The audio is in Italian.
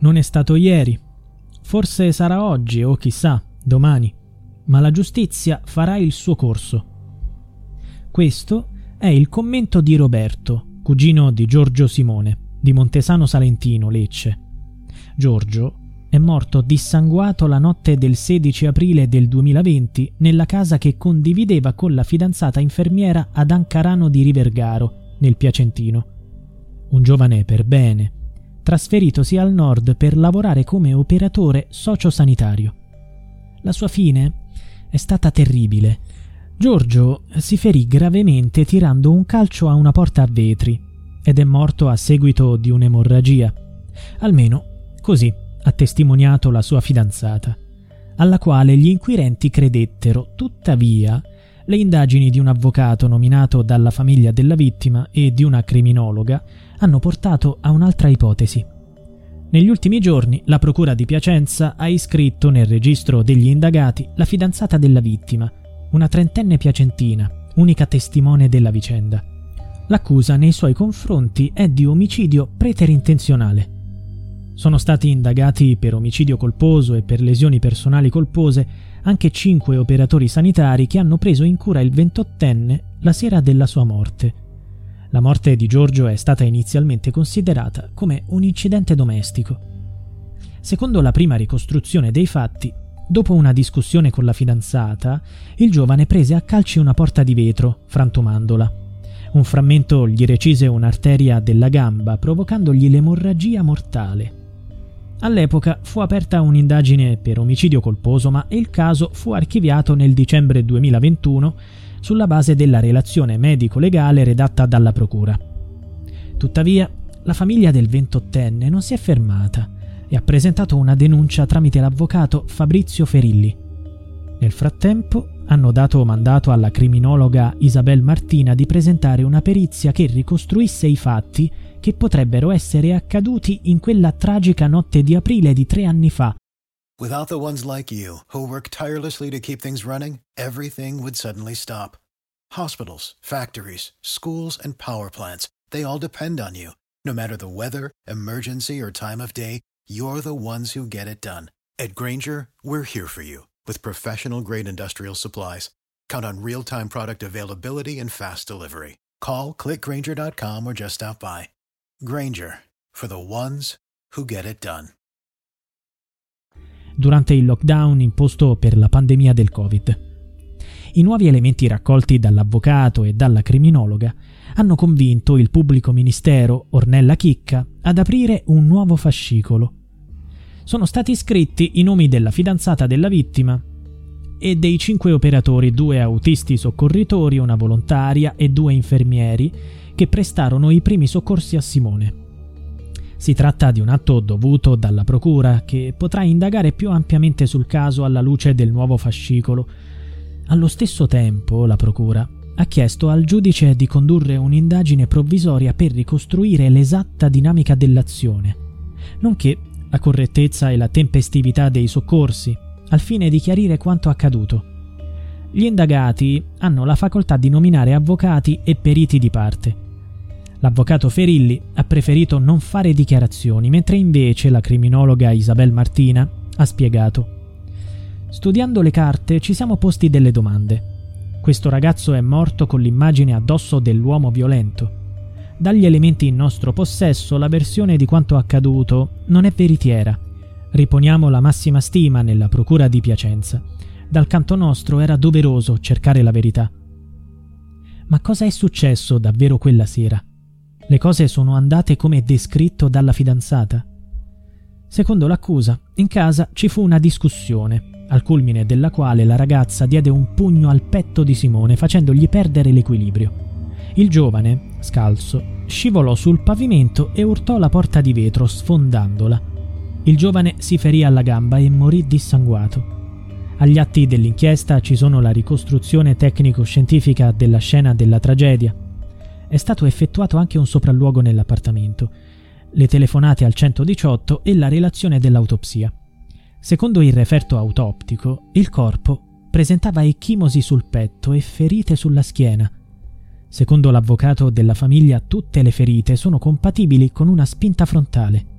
Non è stato ieri. Forse sarà oggi o chissà, domani. Ma la giustizia farà il suo corso. Questo è il commento di Roberto, cugino di Giorgio Simone, di Montesano Salentino, Lecce. Giorgio è morto dissanguato la notte del 16 aprile del 2020 nella casa che condivideva con la fidanzata infermiera ad Ancarano di Rivergaro, nel Piacentino. Un giovane per bene, trasferitosi al nord per lavorare come operatore sociosanitario. La sua fine è stata terribile. Giorgio si ferì gravemente tirando un calcio a una porta a vetri ed è morto a seguito di un'emorragia. Almeno così ha testimoniato la sua fidanzata, alla quale gli inquirenti credettero, tuttavia, le indagini di un avvocato nominato dalla famiglia della vittima e di una criminologa hanno portato a un'altra ipotesi. Negli ultimi giorni la Procura di Piacenza ha iscritto nel registro degli indagati la fidanzata della vittima, una trentenne piacentina, unica testimone della vicenda. L'accusa nei suoi confronti è di omicidio preterintenzionale. Sono stati indagati per omicidio colposo e per lesioni personali colpose anche cinque operatori sanitari che hanno preso in cura il ventottenne la sera della sua morte. La morte di Giorgio è stata inizialmente considerata come un incidente domestico. Secondo la prima ricostruzione dei fatti, dopo una discussione con la fidanzata, il giovane prese a calci una porta di vetro, frantumandola. Un frammento gli recise un'arteria della gamba, provocandogli l'emorragia mortale. All'epoca fu aperta un'indagine per omicidio colposo, ma il caso fu archiviato nel dicembre 2021 sulla base della relazione medico-legale redatta dalla Procura. Tuttavia, la famiglia del ventottenne non si è fermata e ha presentato una denuncia tramite l'avvocato Fabrizio Ferilli. Nel frattempo hanno dato mandato alla criminologa Isabel Martina di presentare una perizia che ricostruisse i fatti che potrebbero essere accaduti in quella tragica notte di aprile di tre anni fa, Without the ones like you, who work tirelessly to keep things running, everything would suddenly stop. Hospitals, factories, schools, and power plants, they all depend on you. No matter the weather, emergency, or time of day, you're the ones who get it done. At Granger, we're here for you with professional grade industrial supplies. Count on real time product availability and fast delivery. Call clickgranger.com or just stop by. Granger for the ones who get it done. durante il lockdown imposto per la pandemia del Covid. I nuovi elementi raccolti dall'avvocato e dalla criminologa hanno convinto il pubblico ministero Ornella Chicca ad aprire un nuovo fascicolo. Sono stati iscritti i nomi della fidanzata della vittima e dei cinque operatori, due autisti soccorritori, una volontaria e due infermieri che prestarono i primi soccorsi a Simone. Si tratta di un atto dovuto dalla Procura che potrà indagare più ampiamente sul caso alla luce del nuovo fascicolo. Allo stesso tempo, la Procura ha chiesto al giudice di condurre un'indagine provvisoria per ricostruire l'esatta dinamica dell'azione, nonché la correttezza e la tempestività dei soccorsi, al fine di chiarire quanto accaduto. Gli indagati hanno la facoltà di nominare avvocati e periti di parte L'avvocato Ferilli ha preferito non fare dichiarazioni, mentre invece la criminologa Isabel Martina ha spiegato. Studiando le carte ci siamo posti delle domande. Questo ragazzo è morto con l'immagine addosso dell'uomo violento. Dagli elementi in nostro possesso, la versione di quanto accaduto non è veritiera. Riponiamo la massima stima nella Procura di Piacenza. Dal canto nostro era doveroso cercare la verità. Ma cosa è successo davvero quella sera? Le cose sono andate come descritto dalla fidanzata? Secondo l'accusa, in casa ci fu una discussione, al culmine della quale la ragazza diede un pugno al petto di Simone facendogli perdere l'equilibrio. Il giovane, scalzo, scivolò sul pavimento e urtò la porta di vetro sfondandola. Il giovane si ferì alla gamba e morì dissanguato. Agli atti dell'inchiesta ci sono la ricostruzione tecnico-scientifica della scena della tragedia. È stato effettuato anche un sopralluogo nell'appartamento, le telefonate al 118 e la relazione dell'autopsia. Secondo il referto autoptico, il corpo presentava ecchimosi sul petto e ferite sulla schiena. Secondo l'avvocato della famiglia, tutte le ferite sono compatibili con una spinta frontale.